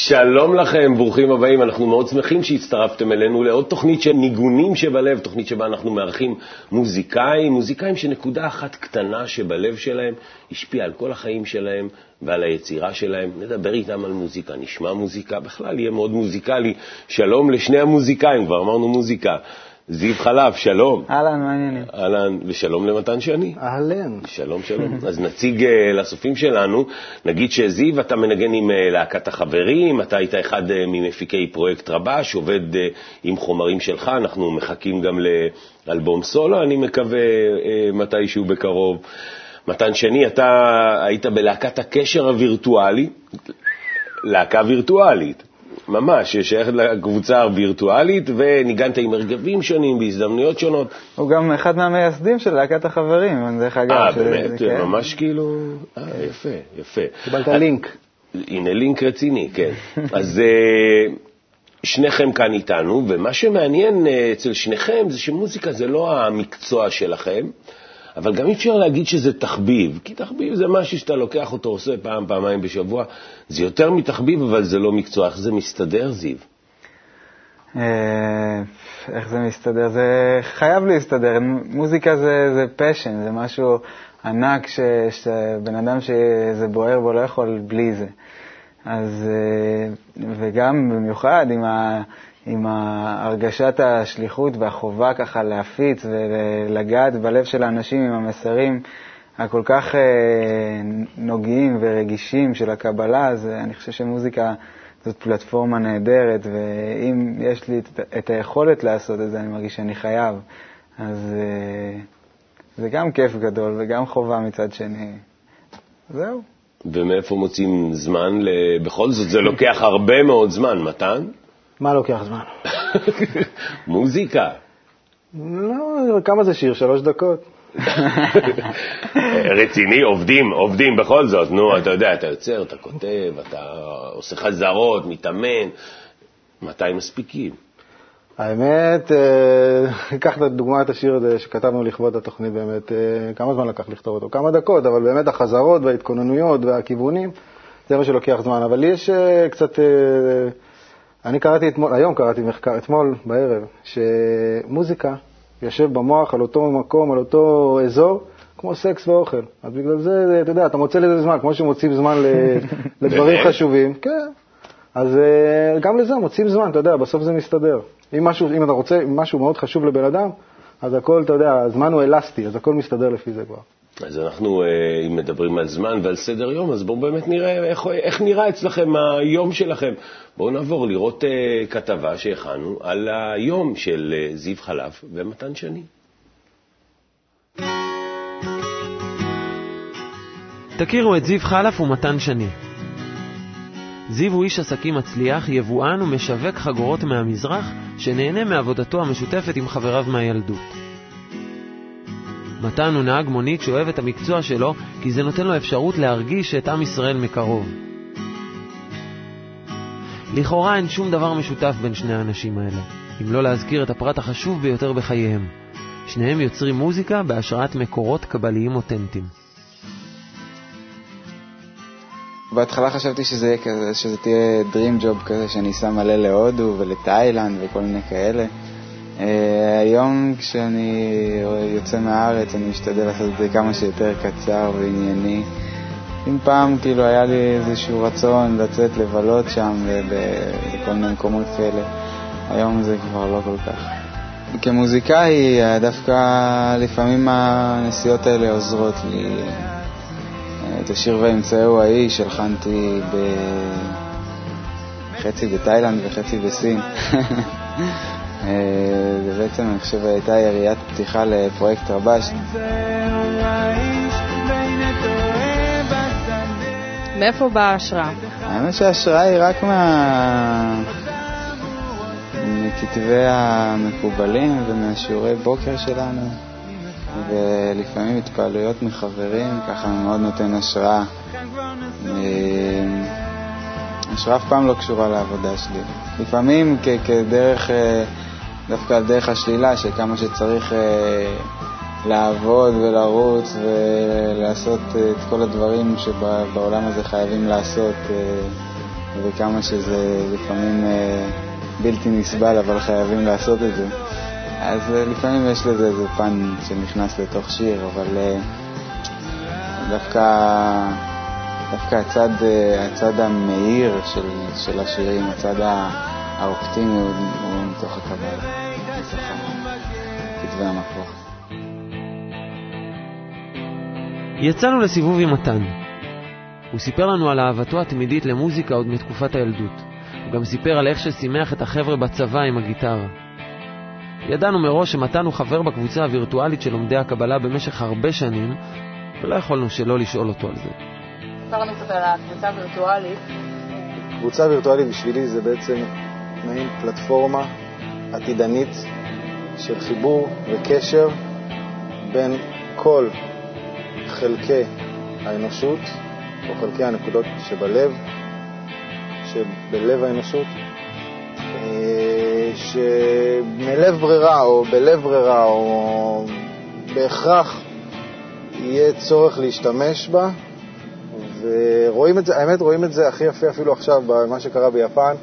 שלום לכם, ברוכים הבאים. אנחנו מאוד שמחים שהצטרפתם אלינו לעוד תוכנית של ניגונים שבלב, תוכנית שבה אנחנו מארחים מוזיקאים, מוזיקאים שנקודה אחת קטנה שבלב שלהם השפיעה על כל החיים שלהם ועל היצירה שלהם. נדבר איתם על מוזיקה, נשמע מוזיקה, בכלל יהיה מאוד מוזיקלי. שלום לשני המוזיקאים, כבר אמרנו מוזיקה. זיו חלב, שלום. אהלן, מה העניינים? אהלן, ושלום למתן שני. אהלן. שלום, שלום. אז נציג uh, לצופים שלנו, נגיד שזיו, אתה מנגן עם uh, להקת החברים, אתה היית אחד uh, ממפיקי פרויקט רבש, עובד uh, עם חומרים שלך, אנחנו מחכים גם לאלבום סולו, אני מקווה uh, מתישהו בקרוב. מתן שני, אתה היית בלהקת הקשר הווירטואלי, להקה וירטואלית. ממש, ששייכת לקבוצה הווירטואלית, וניגנת עם הרגבים שונים בהזדמנויות שונות. הוא גם אחד מהמייסדים של להקת החברים, דרך אגב. אה, באמת? כן. ממש כאילו... אה, יפה, יפה. קיבלת לינק. הנה לינק רציני, כן. אז אה, שניכם כאן איתנו, ומה שמעניין אה, אצל שניכם זה שמוזיקה זה לא המקצוע שלכם, אבל גם אי אפשר להגיד שזה תחביב, כי תחביב זה משהו שאתה לוקח אותו, עושה פעם, פעמיים בשבוע. זה יותר מתחביב, אבל זה לא מקצוע. איך זה מסתדר, זיו? אה, איך זה מסתדר? זה חייב להסתדר. מוזיקה זה, זה פשן, זה משהו ענק ש, שבן אדם שזה בוער בו לא יכול בלי זה. אז, אה, וגם במיוחד עם ה... עם הרגשת השליחות והחובה ככה להפיץ ולגעת בלב של האנשים עם המסרים הכל כך אה, נוגעים ורגישים של הקבלה, אז אני חושב שמוזיקה זאת פלטפורמה נהדרת, ואם יש לי את היכולת לעשות את זה, אני מרגיש שאני חייב. אז אה, זה גם כיף גדול וגם חובה מצד שני. זהו. ומאיפה מוצאים זמן? בכל זאת, זה לוקח הרבה מאוד זמן. מתן? מה לוקח זמן? מוזיקה. לא, כמה זה שיר? שלוש דקות. רציני, עובדים, עובדים בכל זאת. נו, אתה יודע, אתה יוצר, אתה כותב, אתה עושה חזרות, מתאמן. מתי מספיקים? האמת, אה, קח לדוגמה את השיר הזה שכתבנו לכבוד התוכנית, באמת, אה, כמה זמן לקח לכתוב אותו? כמה דקות, אבל באמת החזרות וההתכוננויות והכיוונים, זה מה שלוקח זמן. אבל יש אה, קצת אני קראתי אתמול, היום קראתי מחקר, אתמול בערב, שמוזיקה יושב במוח על אותו מקום, על אותו אזור, כמו סקס ואוכל. אז בגלל זה, אתה יודע, אתה מוצא לזה זמן, כמו שמוצאים זמן לדברים חשובים. כן. אז אה, גם לזה מוצאים זמן, אתה יודע, בסוף זה מסתדר. אם, משהו, אם אתה רוצה, משהו מאוד חשוב לבן אדם, אז הכל, אתה יודע, הזמן הוא אלסטי, אז הכל מסתדר לפי זה כבר. אז אנחנו, אה, אם מדברים על זמן ועל סדר יום, אז בואו באמת נראה איך, איך נראה אצלכם היום שלכם. בואו נעבור לראות uh, כתבה שהכנו על היום של uh, זיו חלב ומתן שני. תכירו את זיו חלף ומתן שני. זיו הוא איש עסקים מצליח, יבואן ומשווק חגורות מהמזרח, שנהנה מעבודתו המשותפת עם חבריו מהילדות. מתן הוא נהג מונית שאוהב את המקצוע שלו, כי זה נותן לו אפשרות להרגיש את עם ישראל מקרוב. לכאורה אין שום דבר משותף בין שני האנשים האלה, אם לא להזכיר את הפרט החשוב ביותר בחייהם. שניהם יוצרים מוזיקה בהשראת מקורות קבליים אותנטיים. בהתחלה חשבתי שזה כזה, שזה תהיה Dream Job כזה, שאני אסע מלא להודו ולתאילנד וכל מיני כאלה. אה, היום כשאני יוצא מהארץ אני משתדל לעשות את זה כמה שיותר קצר וענייני. אם פעם כאילו היה לי איזשהו רצון לצאת לבלות שם בכל מיני מקומות כאלה, היום זה כבר לא כל כך. כמוזיקאי דווקא לפעמים הנסיעות האלה עוזרות לי. את השיר וימצאו האיש הלחנתי בחצי בתאילנד וחצי בסין. אה, זה בעצם, אני חושב, הייתה יריית פתיחה לפרויקט רבש. מאיפה באה ההשראה? האמת שההשראה היא רק מה... מכתבי המקובלים ומהשיעורי בוקר שלנו, ולפעמים התפעלויות מחברים, ככה מאוד נותן השראה. השראה אף פעם לא קשורה לעבודה שלי. לפעמים כדרך... אה, דווקא על דרך השלילה, שכמה שצריך אה, לעבוד ולרוץ ולעשות אה, את כל הדברים שבעולם הזה חייבים לעשות, אה, וכמה שזה לפעמים אה, בלתי נסבל, אבל חייבים לעשות את זה. אז אה, לפעמים יש לזה איזה פן שנכנס לתוך שיר, אבל אה, דווקא, דווקא הצד, אה, הצד המאיר של, של השירים, הצד האופטימי הוא, הוא מתוך הקבלה, מתוך כתבי המקור. יצאנו לסיבוב עם מתן. הוא סיפר לנו על אהבתו התמידית למוזיקה עוד מתקופת הילדות. הוא גם סיפר על איך ששימח את החבר'ה בצבא עם הגיטרה. ידענו מראש שמתן הוא חבר בקבוצה הווירטואלית של לומדי הקבלה במשך הרבה שנים, ולא יכולנו שלא לשאול אותו על זה. ספר לנו קצת על הקבוצה הווירטואלית. קבוצה וירטואלית בשבילי זה בעצם מעין פלטפורמה עתידנית של חיבור וקשר בין כל חלקי האנושות, או חלקי הנקודות שבלב, שבלב האנושות, אה, שמלב ברירה או בלב ברירה או בהכרח יהיה צורך להשתמש בה, ורואים את זה, האמת רואים את זה הכי יפה אפילו עכשיו במה שקרה ביפן,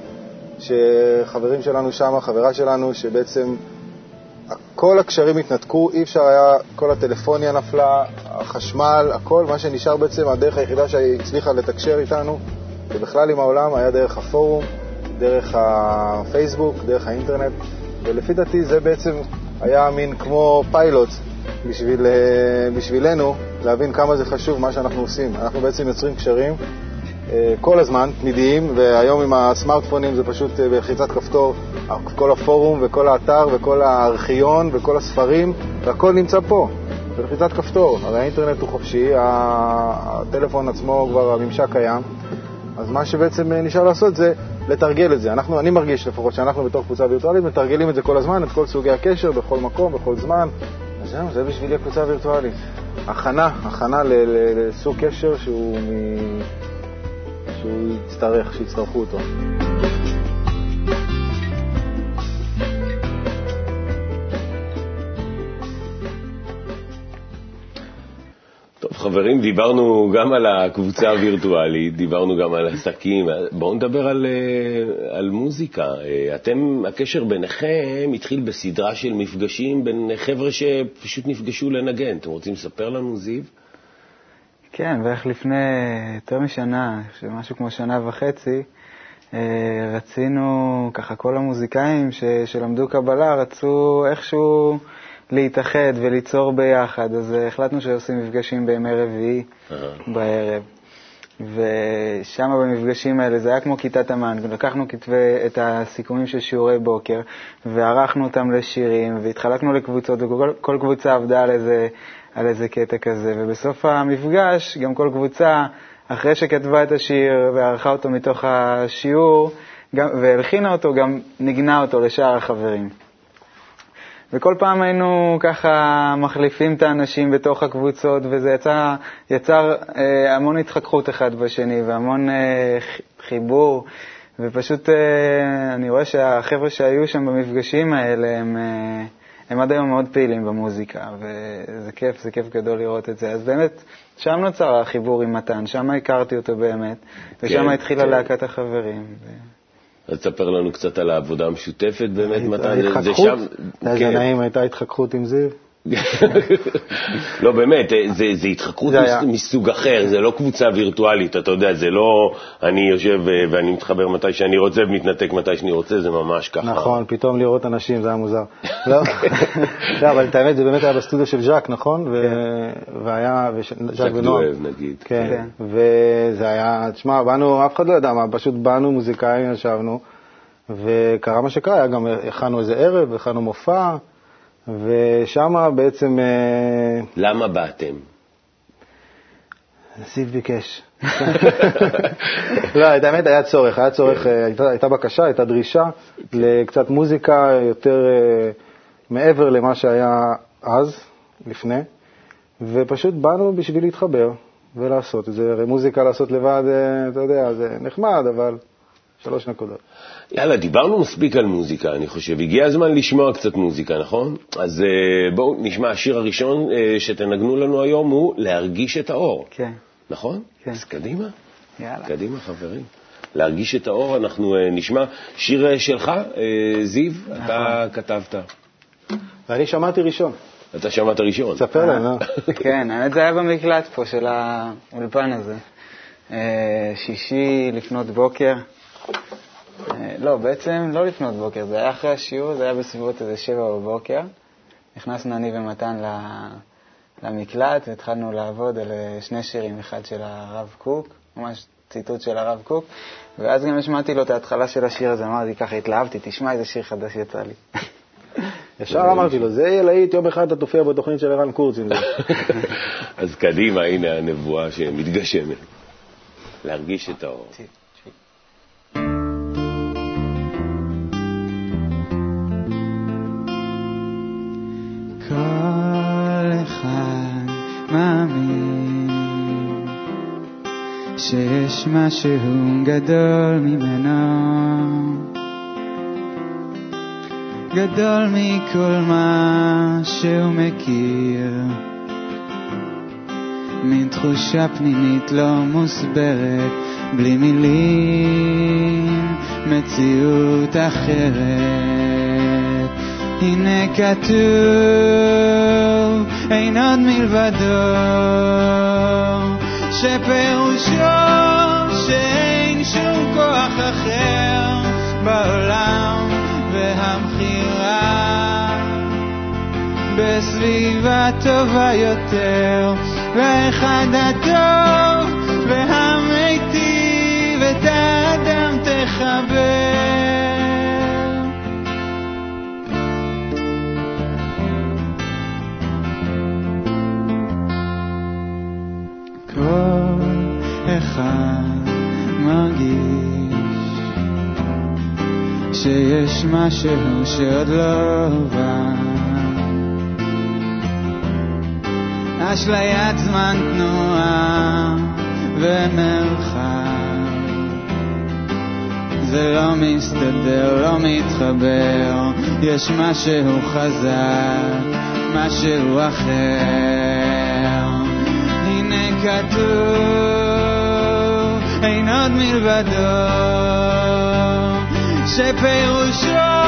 שחברים שלנו שם, חברה שלנו, שבעצם כל הקשרים התנתקו, אי אפשר היה, כל הטלפוניה נפלה, החשמל, הכל, מה שנשאר בעצם, הדרך היחידה שהצליחה לתקשר איתנו, ובכלל עם העולם, היה דרך הפורום, דרך הפייסבוק, דרך האינטרנט, ולפי דעתי זה בעצם היה מין כמו פיילוט בשביל, אה, בשבילנו להבין כמה זה חשוב מה שאנחנו עושים. אנחנו בעצם יוצרים קשרים כל הזמן, תמידיים, והיום עם הסמארטפונים זה פשוט אה, בלחיצת כפתור, כל הפורום וכל האתר וכל הארכיון וכל הספרים, והכל נמצא פה, בלחיצת כפתור. הרי האינטרנט הוא חופשי, הטלפון עצמו כבר, הממשק קיים, אז מה שבעצם נשאר לעשות זה לתרגל את זה. אנחנו, אני מרגיש לפחות שאנחנו בתור קבוצה וירטואלית מתרגלים את זה כל הזמן, את כל סוגי הקשר, בכל מקום, בכל זמן. אז זהו, זה בשבילי הקבוצה הווירטואלית. הכנה, הכנה לסוג קשר שהוא, מ... שהוא יצטרך, שיצטרכו אותו. טוב, חברים, דיברנו גם על הקבוצה הווירטואלית, דיברנו גם על עסקים. בואו נדבר על, אה, על מוזיקה. אה, אתם, הקשר ביניכם התחיל בסדרה של מפגשים בין חבר'ה שפשוט נפגשו לנגן. אתם רוצים לספר לנו, זיו? כן, בערך לפני יותר משנה, משהו כמו שנה וחצי, אה, רצינו, ככה כל המוזיקאים ש, שלמדו קבלה רצו איכשהו להתאחד וליצור ביחד, אז החלטנו שעושים מפגשים בימי רביעי בערב. ושם במפגשים האלה זה היה כמו כיתת אמן, לקחנו כתבי, את הסיכומים של שיעורי בוקר וערכנו אותם לשירים והתחלקנו לקבוצות וכל קבוצה עבדה על איזה, על איזה קטע כזה ובסוף המפגש גם כל קבוצה אחרי שכתבה את השיר וערכה אותו מתוך השיעור גם, והלחינה אותו גם ניגנה אותו לשאר החברים. וכל פעם היינו ככה מחליפים את האנשים בתוך הקבוצות, וזה יצא, יצר אה, המון התחככות אחד בשני והמון אה, חיבור, ופשוט אה, אני רואה שהחבר'ה שהיו שם במפגשים האלה, הם, אה, הם עד היום מאוד פעילים במוזיקה, וזה כיף, זה כיף גדול לראות את זה. אז באמת, שם נוצר החיבור עם מתן, שם הכרתי אותו באמת, ושם כן, התחילה כן. להקת החברים. ו... אז תספר לנו קצת על העבודה המשותפת באמת, מתי זה שם. היה כן. נעים, הייתה התחככות עם זיו? לא, באמת, זה, זה התחכרות זה היה... מסוג אחר, זה לא קבוצה וירטואלית, אתה יודע, זה לא אני יושב אה, ואני מתחבר מתי שאני רוצה ומתנתק מתי שאני רוצה, זה ממש ככה. נכון, פתאום לראות אנשים, זה היה מוזר. לא, לא, אבל את האמת, זה באמת היה בסטודיו של ז'אק, נכון? כן. והיה, ז'אק דואב נגיד. כן, כן, וזה היה, תשמע, באנו, אף אחד לא ידע מה, פשוט באנו מוזיקאים, ישבנו, וקרה מה שקרה, גם הכנו איזה ערב, הכנו מופע. ושם בעצם... אה, למה באתם? נסיב ביקש. לא, את האמת היה צורך, היה צורך, אה, הייתה, הייתה בקשה, הייתה דרישה לקצת מוזיקה יותר אה, מעבר למה שהיה אז, לפני, ופשוט באנו בשביל להתחבר ולעשות את זה. הרי מוזיקה לעשות לבד, אתה יודע, זה נחמד, אבל שלוש נקודות. יאללה, דיברנו מספיק על מוזיקה, אני חושב. הגיע הזמן לשמוע קצת מוזיקה, נכון? אז uh, בואו נשמע, השיר הראשון uh, שתנגנו לנו היום הוא להרגיש את האור. כן. נכון? כן. אז קדימה. יאללה. קדימה, חברים. להרגיש את האור, אנחנו אה, נשמע שיר אה, שלך, אה, זיו, אתה כתבת. ואני שמעתי ראשון. אתה שמעת ראשון. תספר להם, אה. כן, האמת זה היה במקלט פה של האולפן הזה. שישי לפנות בוקר. אה, לא, בעצם לא לפנות בוקר, זה היה אחרי השיעור, זה היה בסביבות איזה שבע בבוקר. נכנסנו אני ומתן ל- למקלט והתחלנו לעבוד על אה, שני שירים, אחד של הרב קוק, ממש ציטוט של הרב קוק, ואז גם השמעתי לו את ההתחלה של השיר הזה, אמרתי ככה, התלהבתי, תשמע איזה שיר חדש יצא לי. ישר אמרתי לו, זה יהיה להיט, יום אחד אתה תופיע בתוכנית של ערן קורץ עם זה. אז קדימה, הנה הנבואה שמתגשמת. להרגיש את האור. שיש משהו גדול ממנו, גדול מכל מה שהוא מכיר, מין תחושה פנימית לא מוסברת, בלי מילים, מציאות אחרת. הנה כתוב, אין עוד מלבדו, שפירושו שאין שום כוח אחר בעולם, והבחירה בסביבה טובה יותר, והאחד הטוב והמיטיב שיש משהו שעוד לא בא. אשליית זמן תנועה ומרחב זה לא מסתדר, לא מתחבר, יש משהו חזק, משהו אחר. הנה כתוב, אין עוד מלבדו, שפירושו שאין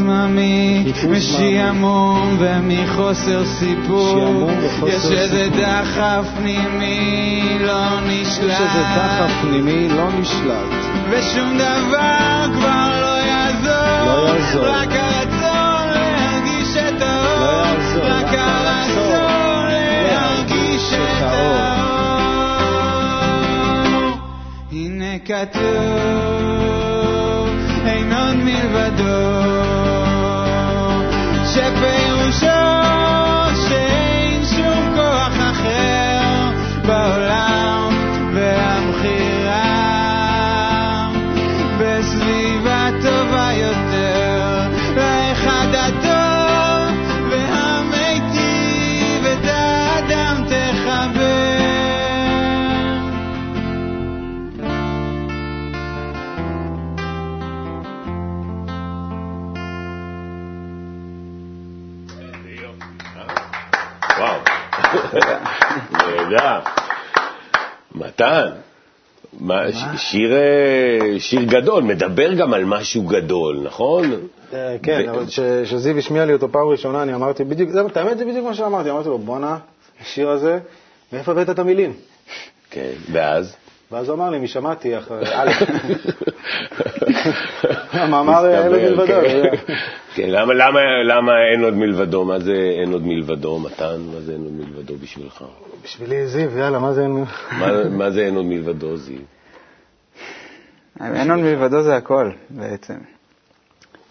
ממעיק, חיפוש משעמום ומחוסר סיפור, יש איזה. דחף פנימי לא נשלט, יש איזה דחף פנימי לא נשלט. ושום דבר כבר לא יעזור, לא יעזור. רק הרצון להרגיש את האור, לא יעזור, רק הרצון להרגיש את האור. הנה כתוב, אין עוד מלבדו, שיר, אה, שיר גדול, מדבר גם על משהו גדול, נכון? אה, כן, ו- אבל כש- כשזיו השמיע לי אותו פעם ראשונה, אני אמרתי בדיוק, את האמת זה בדיוק מה שאמרתי, אמרתי לו, בואנה, השיר הזה, מאיפה הבאת את המילים? כן, ואז? ואז הוא אמר לי, משמעתי, אח- א', המאמר אין עוד מלבדו, כן. כן, למה, אין עוד מלבדו? מה זה אין עוד מלבדו, מתן? מה זה אין עוד מלבדו בשבילך? בשבילי זיו, יאללה, מה זה אין... מה, מה זה אין עוד מלבדו, זיו? אין עוד מלבדו זה הכל, בעצם.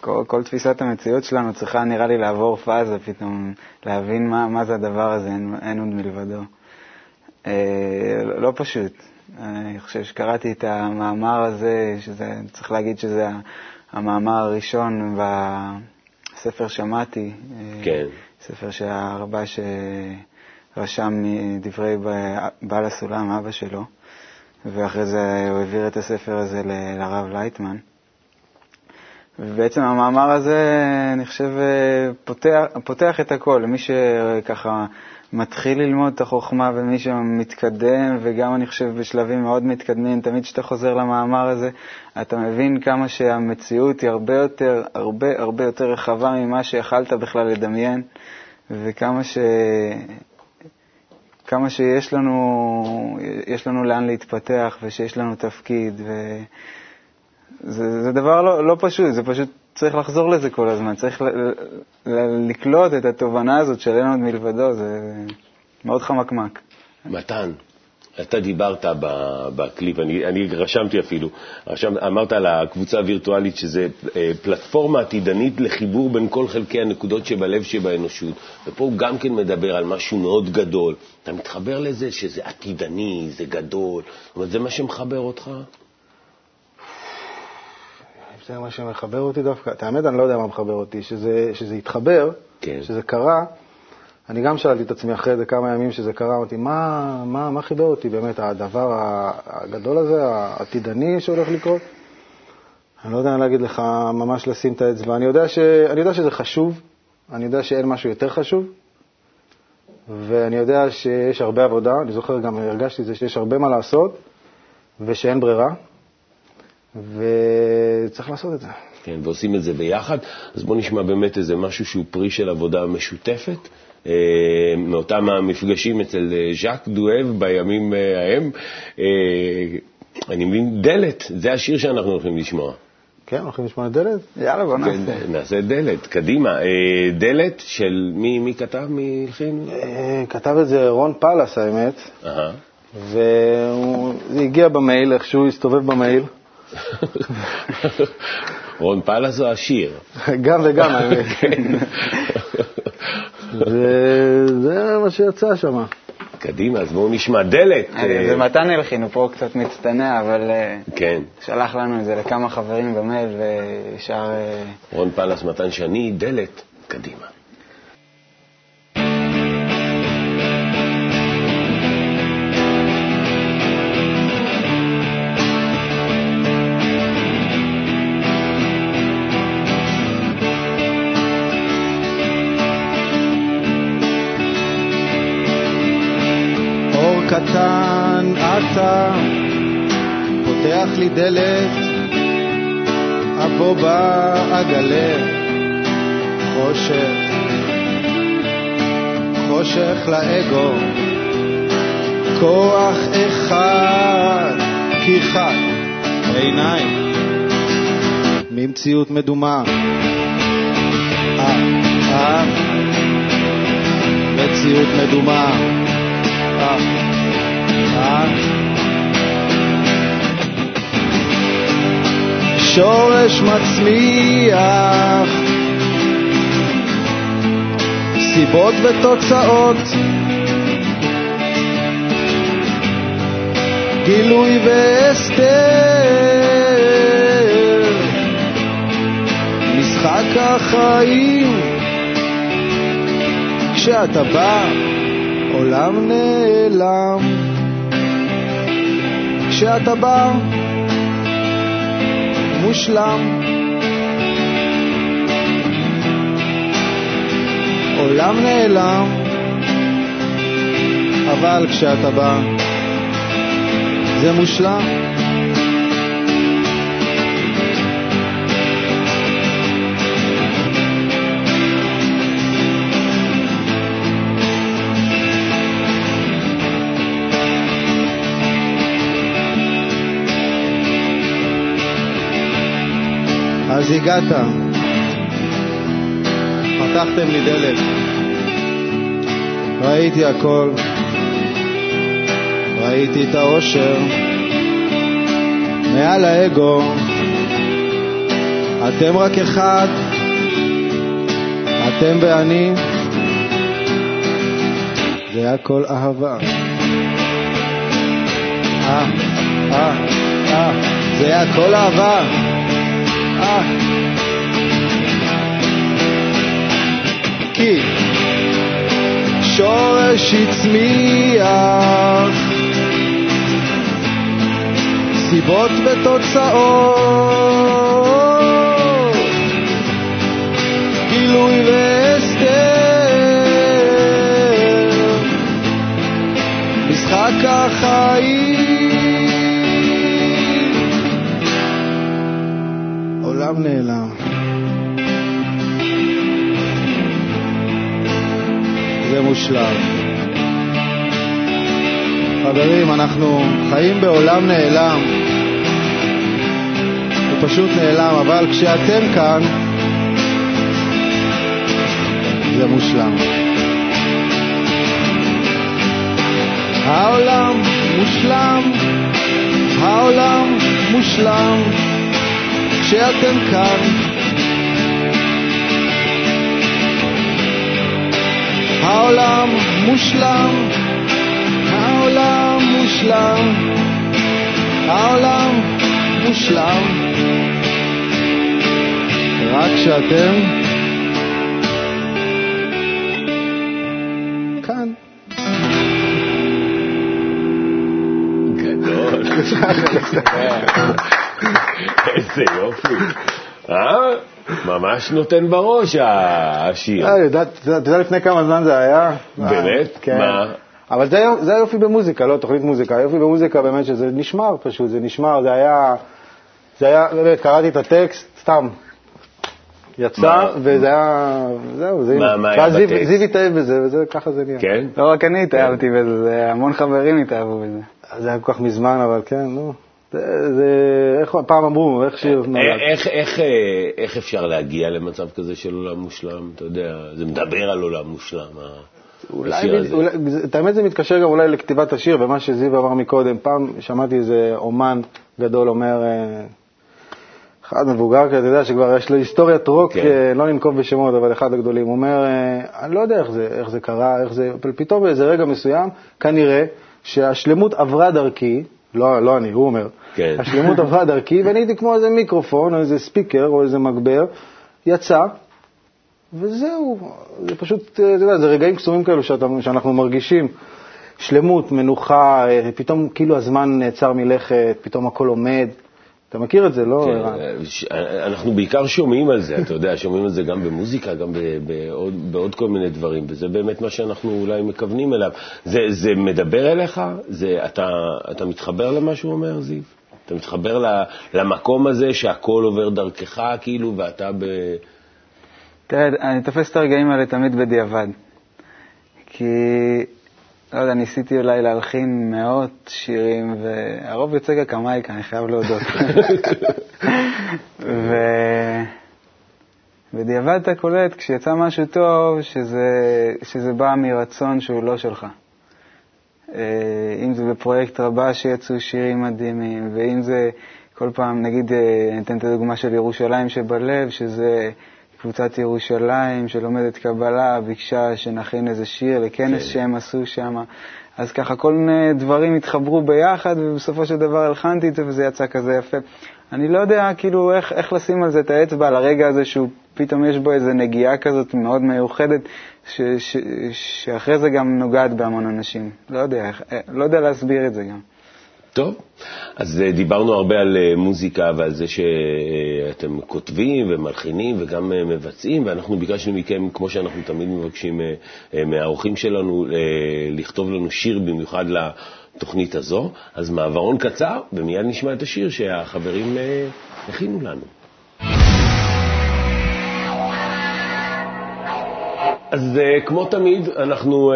כל, כל תפיסת המציאות שלנו צריכה, נראה לי, לעבור פאזה פתאום, להבין מה, מה זה הדבר הזה, אין, אין עוד מלבדו. אה, לא- פשוט. אני חושב שקראתי את המאמר הזה, שזה, צריך להגיד שזה המאמר הראשון ספר שמעתי, כן. ספר שהרבש רשם דברי בעל הסולם, אבא שלו, ואחרי זה הוא העביר את הספר הזה לרב לייטמן. ובעצם המאמר הזה, אני חושב, פותח, פותח את הכל, למי שככה מתחיל ללמוד את החוכמה ומי שמתקדם, וגם אני חושב בשלבים מאוד מתקדמים, תמיד כשאתה חוזר למאמר הזה, אתה מבין כמה שהמציאות היא הרבה יותר, הרבה הרבה יותר רחבה ממה שיכלת בכלל לדמיין, וכמה ש... כמה שיש לנו, יש לנו לאן להתפתח ושיש לנו תפקיד, וזה זה דבר לא, לא פשוט, זה פשוט צריך לחזור לזה כל הזמן, צריך ל, ל, לקלוט את התובנה הזאת של אין עוד מלבדו, זה מאוד חמקמק. מתן, אתה דיברת בקליפ, אני, אני רשמתי אפילו, רשם, אמרת על הקבוצה הווירטואלית שזה אה, פלטפורמה עתידנית לחיבור בין כל חלקי הנקודות שבלב שבאנושות, ופה הוא גם כן מדבר על משהו מאוד גדול. אתה מתחבר לזה שזה עתידני, זה גדול, זאת אומרת, זה מה שמחבר אותך? זה מה שמחבר אותי דווקא, את האמת אני לא יודע מה מחבר אותי, שזה, שזה התחבר, כן. שזה קרה, אני גם שאלתי את עצמי אחרי זה כמה ימים שזה קרה, אמרתי, מה, מה, מה חיבר אותי באמת, הדבר הגדול הזה, העתידני שהולך לקרות? אני לא יודע להגיד לך ממש לשים את האצבע. אני יודע, ש... אני יודע שזה חשוב, אני יודע שאין משהו יותר חשוב, ואני יודע שיש הרבה עבודה, אני זוכר גם, הרגשתי את זה, שיש הרבה מה לעשות, ושאין ברירה, וצריך לעשות את זה. כן, ועושים את זה ביחד. אז בואו נשמע באמת איזה משהו שהוא פרי של עבודה משותפת. אה, מאותם המפגשים אצל אה, ז'אק דואב בימים אה, ההם. אני מבין, דלת, זה השיר שאנחנו הולכים לשמוע. כן, הולכים לשמוע דלת? יאללה, בוא כן, נעשה. נעשה דלת, קדימה. דלת של מי, מי כתב? מי הלחין? כתב את זה רון פלס, האמת. וזה הגיע במייל, איכשהו הסתובב במייל. רון פלס או השיר? גם וגם, האמת. וזה מה שיצא שם. קדימה, אז בואו נשמע דלת. אה, זה מתן הלחין, הוא פה קצת מצטנע, אבל אה, כן. שלח לנו את זה לכמה חברים במייל וישר... אה, רון פלס, מתן שני, דלת, קדימה. דלת, אבוא באגלה חושך, חושך לאגו, כוח אחד, כי חד, עיניים, ממציאות מדומה. אה, אה, מציאות מדומה. אה. שורש מצמיח, סיבות ותוצאות, גילוי והסתר, משחק החיים, כשאתה בא, עולם נעלם. כשאתה בא מושלם. עולם נעלם, אבל כשאתה בא זה מושלם. אז הגעת, פתחתם לי דלת, ראיתי הכל, ראיתי את האושר. מעל האגו, אתם רק אחד, אתם ואני, זה הכל אהבה. אה, אה, אה, זה הכל אהבה. כי שורש הצמיח סיבות ותוצאות. גילוי ו... נעלם. זה מושלם. חברים, אנחנו חיים בעולם נעלם. הוא פשוט נעלם, אבל כשאתם כאן, זה מושלם. העולם מושלם, העולם מושלם, כשאתם כאן. העולם מושלם, העולם מושלם, העולם מושלם, רק שאתם כאן. גדול. איזה יופי. אה? ממש נותן בראש השיר. אה, אתה יודע לפני כמה זמן זה היה? באמת? כן. מה? אבל זה, זה היופי במוזיקה, לא תוכנית מוזיקה, היופי במוזיקה באמת שזה נשמר פשוט, זה נשמר, זה היה, זה היה, באמת, קראתי את הטקסט, סתם, יצא, מה? וזה היה, זהו, זה, מה- מה היה בטקסט? זיו התאהב בזה, וזה, ככה זה נהיה. כן? לא רק אני התאהבתי בזה, זה המון חברים התאהבו בזה. זה היה כל כך מזמן, אבל כן, נו. זה, איך פעם אמרו, איך שיר נולד. איך, איך, אה, איך אפשר להגיע למצב כזה של עולם מושלם? אתה יודע, זה מדבר על עולם מושלם, אולי, השיר הזה. אולי, את האמת זה מתקשר גם אולי לכתיבת השיר, ומה שזיו אמר מקודם. פעם שמעתי איזה אומן גדול אומר, אה, אחד מבוגר כזה, אתה יודע, שכבר יש לו היסטוריית רוק, כן. אה, לא ננקוב בשמות, אבל אחד הגדולים, הוא אומר, אה, אני לא יודע איך זה, איך זה קרה, איך זה, פתאום באיזה רגע מסוים, כנראה שהשלמות עברה דרכי, לא, לא אני, הוא אומר, כן. השלמות עברה דרכי, ואני הייתי כמו איזה מיקרופון, או איזה ספיקר, או איזה מגבר, יצא, וזהו, זה פשוט, אה, אתה יודע, זה רגעים קסומים כאלו שאתה, שאנחנו מרגישים. שלמות, מנוחה, אה, פתאום כאילו הזמן נעצר מלכת, פתאום הכל עומד. אתה מכיר את זה, לא? כן, ערן? ש- אנחנו בעיקר שומעים על זה, אתה יודע, שומעים על זה גם במוזיקה, גם ב- בעוד, בעוד כל מיני דברים, וזה באמת מה שאנחנו אולי מכוונים אליו. זה, זה מדבר אליך? זה, אתה, אתה מתחבר למה שהוא אומר, זיו? אתה מתחבר למקום הזה שהכל עובר דרכך, כאילו, ואתה ב... תראה, אני תופס את הרגעים האלה תמיד בדיעבד. כי, לא יודע, ניסיתי אולי להלחין מאות שירים, והרוב יוצא כקמייקה, אני חייב להודות. ו... בדיעבד אתה קולט, כשיצא משהו טוב, שזה, שזה בא מרצון שהוא לא שלך. אה, אם זה בפרויקט רבה שיצאו שירים מדהימים, ואם זה כל פעם, נגיד, אה, אני אתן את הדוגמה של ירושלים שבלב, שזה קבוצת ירושלים שלומדת קבלה, ביקשה שנכין איזה שיר לכנס כן. שהם עשו שם. אז ככה כל מיני דברים התחברו ביחד, ובסופו של דבר הלחנתי את זה וזה יצא כזה יפה. אני לא יודע כאילו איך, איך לשים על זה את האצבע, על הרגע הזה שהוא פתאום יש בו איזו נגיעה כזאת מאוד מיוחדת, ש, ש, שאחרי זה גם נוגעת בהמון אנשים. לא יודע, איך- לא יודע להסביר את זה גם. טוב, אז אה, דיברנו הרבה על אה, מוזיקה ועל זה שאתם כותבים ומלחינים וגם אה, מבצעים, ואנחנו ביקשנו מכם, כמו שאנחנו תמיד מבקשים מהאורחים שלנו, לכתוב לנו שיר במיוחד לתוכנית הזו. אז מעברון קצר, ומיד נשמע את השיר שהחברים הכינו לנו. אז uh, כמו תמיד, אנחנו uh,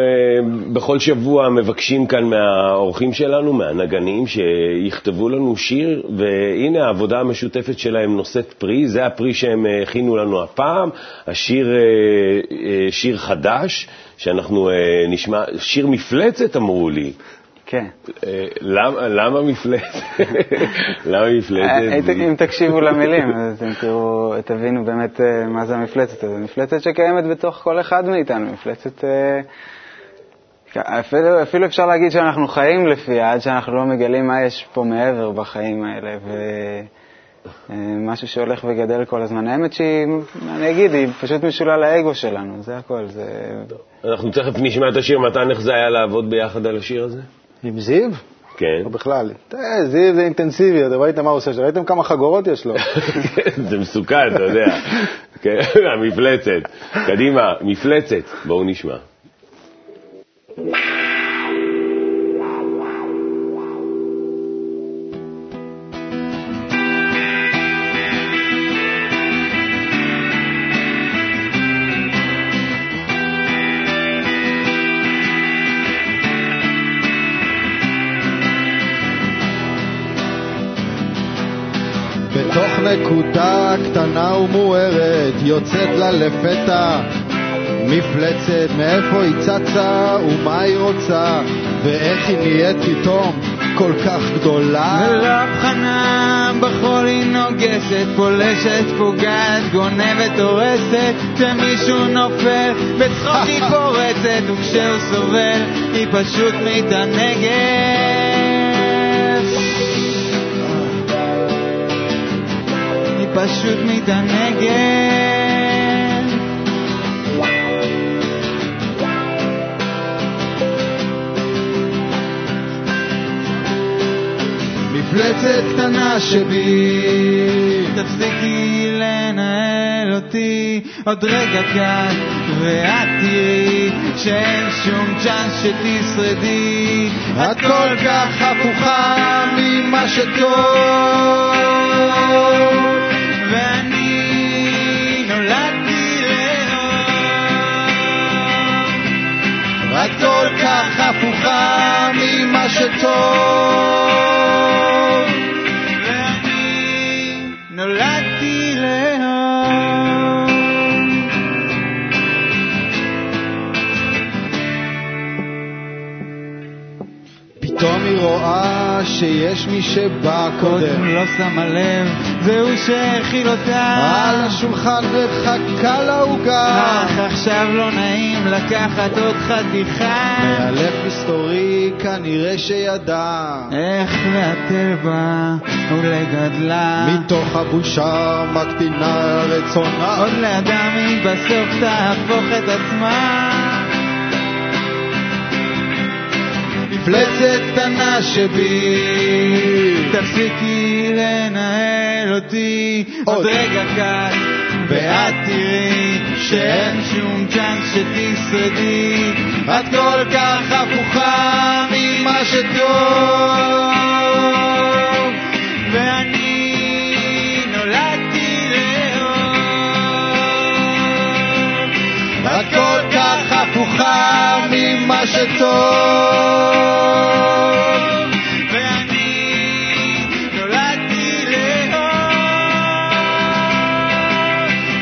בכל שבוע מבקשים כאן מהאורחים שלנו, מהנגנים, שיכתבו לנו שיר, והנה העבודה המשותפת שלהם נושאת פרי, זה הפרי שהם uh, הכינו לנו הפעם, השיר שיר חדש, שאנחנו נשמע, שיר מפלצת אמרו לי. כן. אה, למה, מפלצת? למה מפלצת? אה, אם תקשיבו למילים, אתם תראו, תבינו באמת אה, מה זה המפלצת הזאת. מפלצת שקיימת בתוך כל אחד מאיתנו, מפלצת... אפילו, אפילו אפשר להגיד שאנחנו חיים לפיה, עד שאנחנו לא מגלים מה יש פה מעבר בחיים האלה. ו... אה, משהו שהולך וגדל כל הזמן. האמת שהיא, אני אגיד, היא פשוט משולה לאגו שלנו, זה הכל. זה... אנחנו תכף נשמע את השיר, מתן, איך זה היה לעבוד ביחד על השיר הזה? עם זיו? כן. או בכלל? תראה, זיו זה אינטנסיבי, אתם ראיתם מה הוא עושה שם? ראיתם כמה חגורות יש לו? כן, זה מסוכן, אתה יודע. כן, המפלצת. קדימה, מפלצת. בואו נשמע. נקודה קטנה ומוארת יוצאת לה לפתע מפלצת, מאיפה היא צצה ומה היא רוצה ואיך היא נהיית פתאום כל כך גדולה ולא הבחנה בחול היא נוגסת, פולשת, פוגעת, גונבת, הורסת, כשמישהו נופל, בצחוק היא פורצת, וכשהוא סובל, היא פשוט מתענגת. פשוט מתענגת. מפלצת קטנה שבי. תפסיקי לנהל אותי. עוד רגע קט ואת תראי שאין שום צ'אנס שתשרדי. את כל כך הפוכה ממה שטוב הפוכה ממה שטוב. ואני נולדתי לאהוב. פתאום היא רואה שיש מי שבא קודם לא שמה לב, והוא שהאכיל אותה. על השולחן וחכה לעוגה. אך עכשיו לא נעים לקחת עוד חתיכה. מאלף מסתורי כנראה שידע. איך בה ולגדלה מתוך הבושה מקטינה רצונה. עוד לאדם היא בסוף תהפוך את עצמה. מפלצת קטנה שבי תפסיקי לנהל אותי. עוד עוד. רגע קט ואת תראי שאין שום צ'אנס שתשרדי את כל כך הפוכה ממה שטוב. ואני נולדתי לאהוב. את כל כך הפוכה ממה שטוב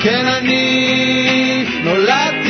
כן אני נולדתי